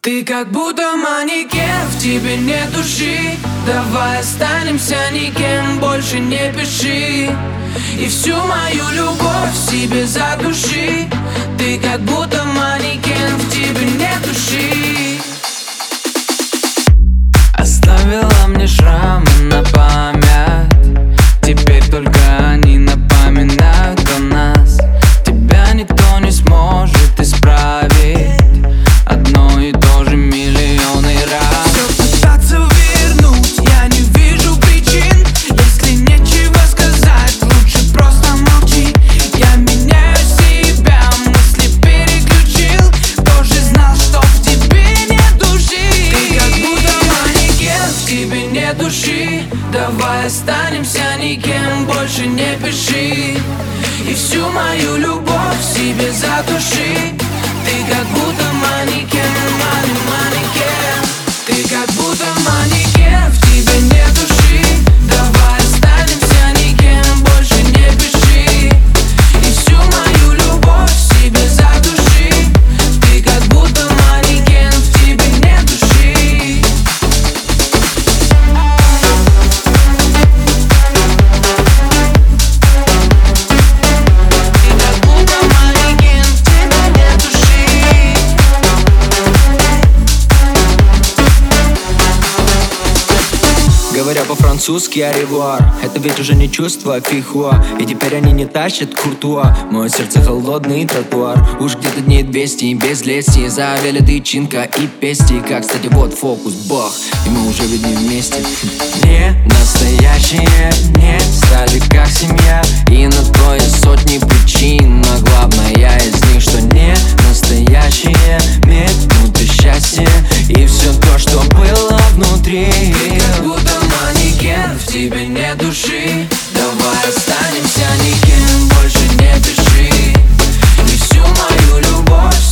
Ты как будто манекен, в тебе нет души. Давай останемся никем, больше не пиши. И всю мою любовь себе задуши. Ты как будто манекен, останемся никем, больше не пиши. И всю мою любовь себе задуши Ты как будто манекен, Говоря по-французски аревуар Это ведь уже не чувство, а фихуа И теперь они не тащат куртуа. Мое сердце холодный тротуар. Уж где-то дней 200 и без лести. Завели тычинка и пести. Как, кстати, вот фокус, бах. И мы уже ведь не вместе. Не настоящие, не стали как семья души. Давай останемся никем, больше не пиши И всю мою любовь